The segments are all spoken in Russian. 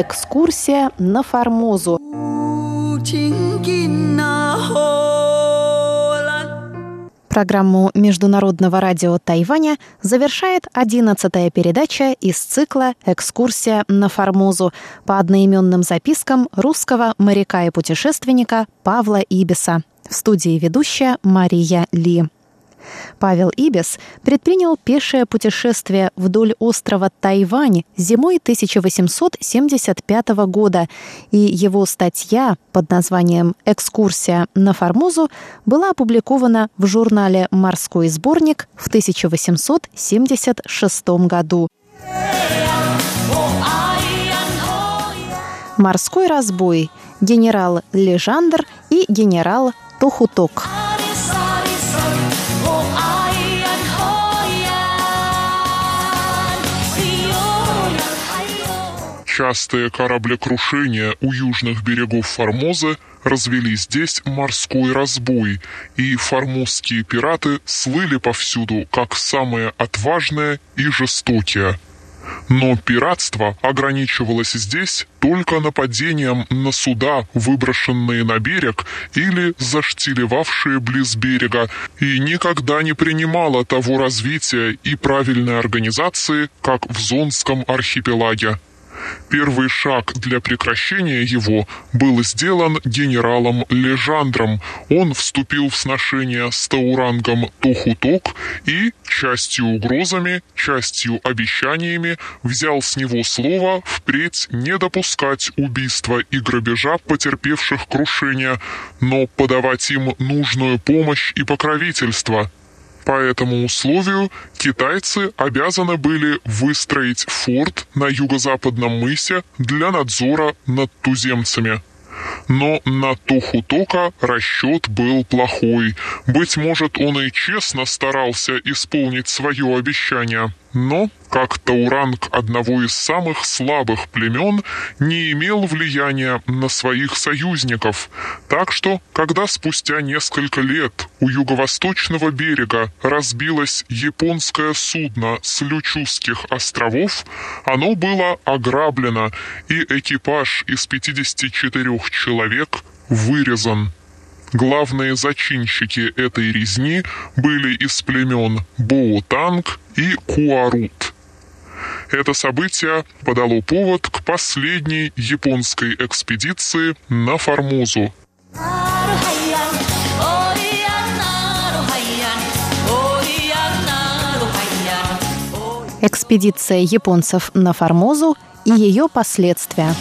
Экскурсия на Формозу. Программу Международного радио Тайваня завершает одиннадцатая передача из цикла «Экскурсия на Формозу» по одноименным запискам русского моряка и путешественника Павла Ибиса. В студии ведущая Мария Ли. Павел Ибис предпринял пешее путешествие вдоль острова Тайвань зимой 1875 года, и его статья под названием «Экскурсия на Формозу» была опубликована в журнале «Морской сборник» в 1876 году. «Морской разбой», генерал Лежандр и генерал Тохуток. Частые кораблекрушения у южных берегов Формозы развели здесь морской разбой, и формозские пираты слыли повсюду как самые отважные и жестокие. Но пиратство ограничивалось здесь только нападением на суда, выброшенные на берег или заштилевавшие близ берега, и никогда не принимало того развития и правильной организации, как в Зонском архипелаге. Первый шаг для прекращения его был сделан генералом Лежандром. Он вступил в сношение с Таурангом Тухуток и, частью угрозами, частью обещаниями, взял с него слово впредь не допускать убийства и грабежа потерпевших крушения, но подавать им нужную помощь и покровительство – по этому условию китайцы обязаны были выстроить форт на юго-западном мысе для надзора над туземцами. Но на Тухутока расчет был плохой. Быть может, он и честно старался исполнить свое обещание – но, как Тауранг одного из самых слабых племен, не имел влияния на своих союзников. Так что, когда спустя несколько лет у юго-восточного берега разбилось японское судно с Лючуских островов, оно было ограблено, и экипаж из 54 человек вырезан. Главные зачинщики этой резни были из племен Боутанг и Куарут. Это событие подало повод к последней японской экспедиции на Формозу. Экспедиция японцев на Формозу и ее последствия.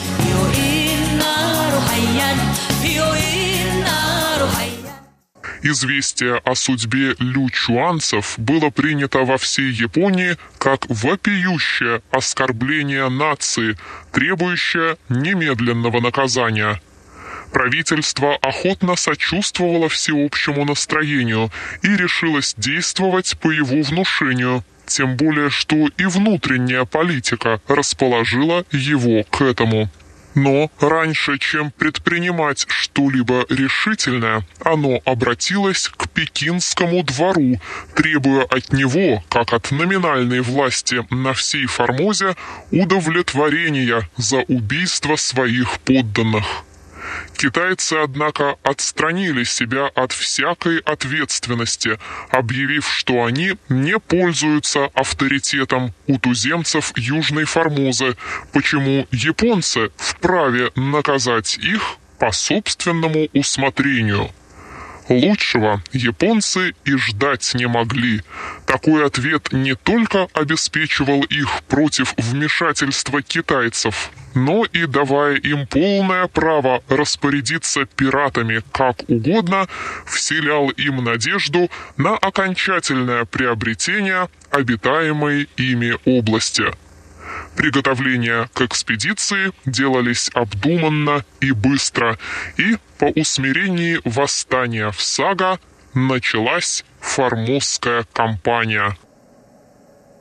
Известие о судьбе лючуанцев было принято во всей Японии как вопиющее оскорбление нации, требующее немедленного наказания. Правительство охотно сочувствовало всеобщему настроению и решилось действовать по его внушению, тем более что и внутренняя политика расположила его к этому. Но раньше, чем предпринимать что-либо решительное, оно обратилось к пекинскому двору, требуя от него, как от номинальной власти на всей Формозе, удовлетворения за убийство своих подданных. Китайцы, однако, отстранили себя от всякой ответственности, объявив, что они не пользуются авторитетом у туземцев Южной Формозы, почему японцы вправе наказать их по собственному усмотрению. Лучшего японцы и ждать не могли. Такой ответ не только обеспечивал их против вмешательства китайцев, но и давая им полное право распорядиться пиратами как угодно, вселял им надежду на окончательное приобретение обитаемой ими области. Приготовления к экспедиции делались обдуманно и быстро, и по усмирении восстания в Сага началась Формозская кампания.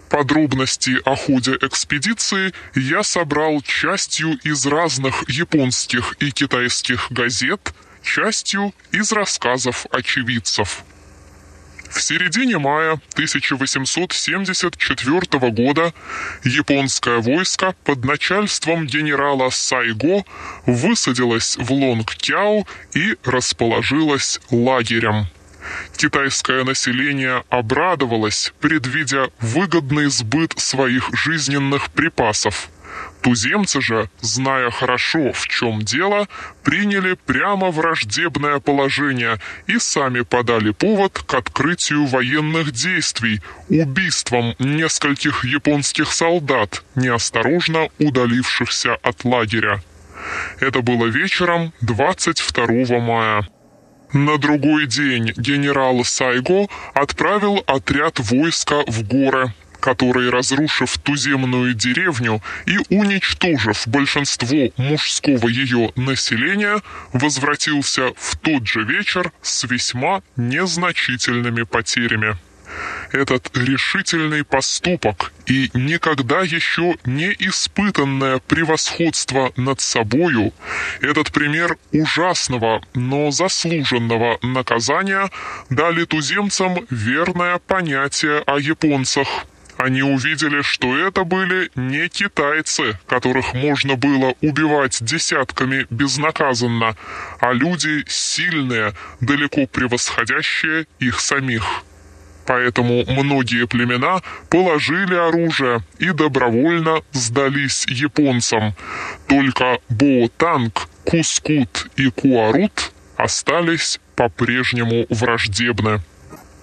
Подробности о ходе экспедиции я собрал частью из разных японских и китайских газет, частью из рассказов очевидцев. В середине мая 1874 года японское войско под начальством генерала Сайго высадилось в Лонг-Кяо и расположилось лагерем. Китайское население обрадовалось, предвидя выгодный сбыт своих жизненных припасов – Туземцы же, зная хорошо, в чем дело, приняли прямо враждебное положение и сами подали повод к открытию военных действий, убийством нескольких японских солдат, неосторожно удалившихся от лагеря. Это было вечером 22 мая. На другой день генерал Сайго отправил отряд войска в горы, который, разрушив туземную деревню и уничтожив большинство мужского ее населения, возвратился в тот же вечер с весьма незначительными потерями. Этот решительный поступок и никогда еще не испытанное превосходство над собою, этот пример ужасного, но заслуженного наказания дали туземцам верное понятие о японцах – они увидели, что это были не китайцы, которых можно было убивать десятками безнаказанно, а люди сильные, далеко превосходящие их самих. Поэтому многие племена положили оружие и добровольно сдались японцам. Только Боотанг, Кускут и Куарут остались по-прежнему враждебны.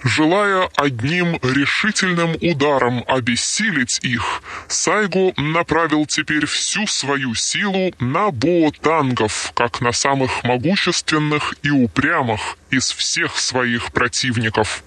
Желая одним решительным ударом обессилить их, Сайго направил теперь всю свою силу на боотангов, как на самых могущественных и упрямых из всех своих противников.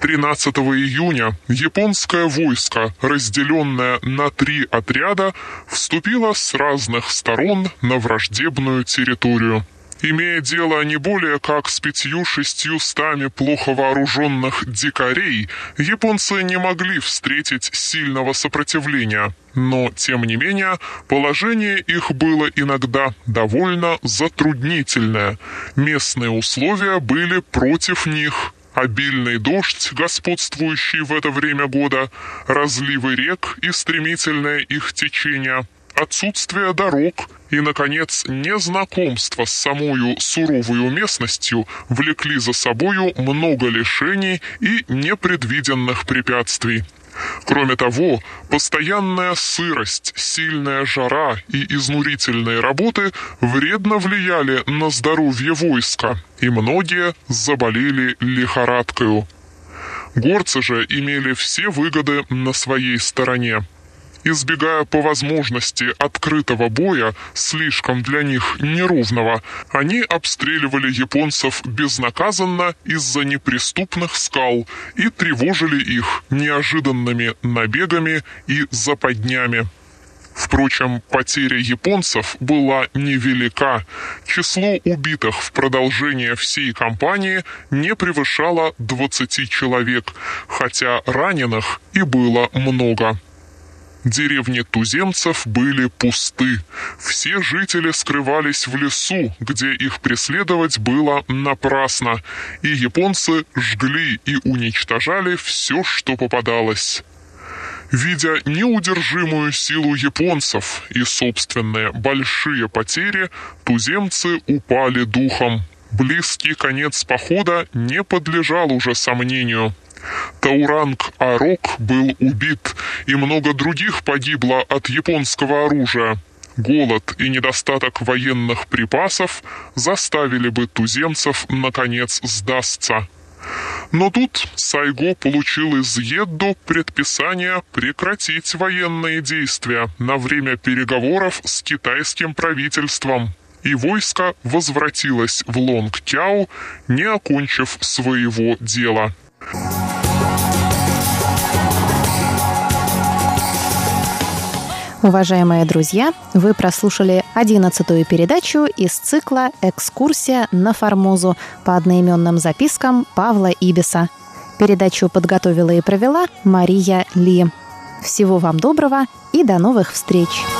13 июня японское войско, разделенное на три отряда, вступило с разных сторон на враждебную территорию имея дело не более как с пятью-шестью стами плохо вооруженных дикарей, японцы не могли встретить сильного сопротивления. Но, тем не менее, положение их было иногда довольно затруднительное. Местные условия были против них, обильный дождь, господствующий в это время года, разливы рек и стремительное их течение – отсутствие дорог и, наконец, незнакомство с самою суровой местностью влекли за собою много лишений и непредвиденных препятствий. Кроме того, постоянная сырость, сильная жара и изнурительные работы вредно влияли на здоровье войска, и многие заболели лихорадкою. Горцы же имели все выгоды на своей стороне избегая по возможности открытого боя, слишком для них неровного, они обстреливали японцев безнаказанно из-за неприступных скал и тревожили их неожиданными набегами и западнями. Впрочем, потеря японцев была невелика. Число убитых в продолжение всей кампании не превышало 20 человек, хотя раненых и было много. Деревни туземцев были пусты. Все жители скрывались в лесу, где их преследовать было напрасно, и японцы жгли и уничтожали все, что попадалось. Видя неудержимую силу японцев и собственные большие потери, туземцы упали духом. Близкий конец похода не подлежал уже сомнению – Тауранг Арок был убит, и много других погибло от японского оружия. Голод и недостаток военных припасов заставили бы туземцев наконец сдастся. Но тут Сайго получил из Едду предписание прекратить военные действия на время переговоров с китайским правительством, и войско возвратилось в Лонг-Кяо, не окончив своего дела. Уважаемые друзья, вы прослушали одиннадцатую передачу из цикла «Экскурсия на Формозу» по одноименным запискам Павла Ибиса. Передачу подготовила и провела Мария Ли. Всего вам доброго и до новых встреч!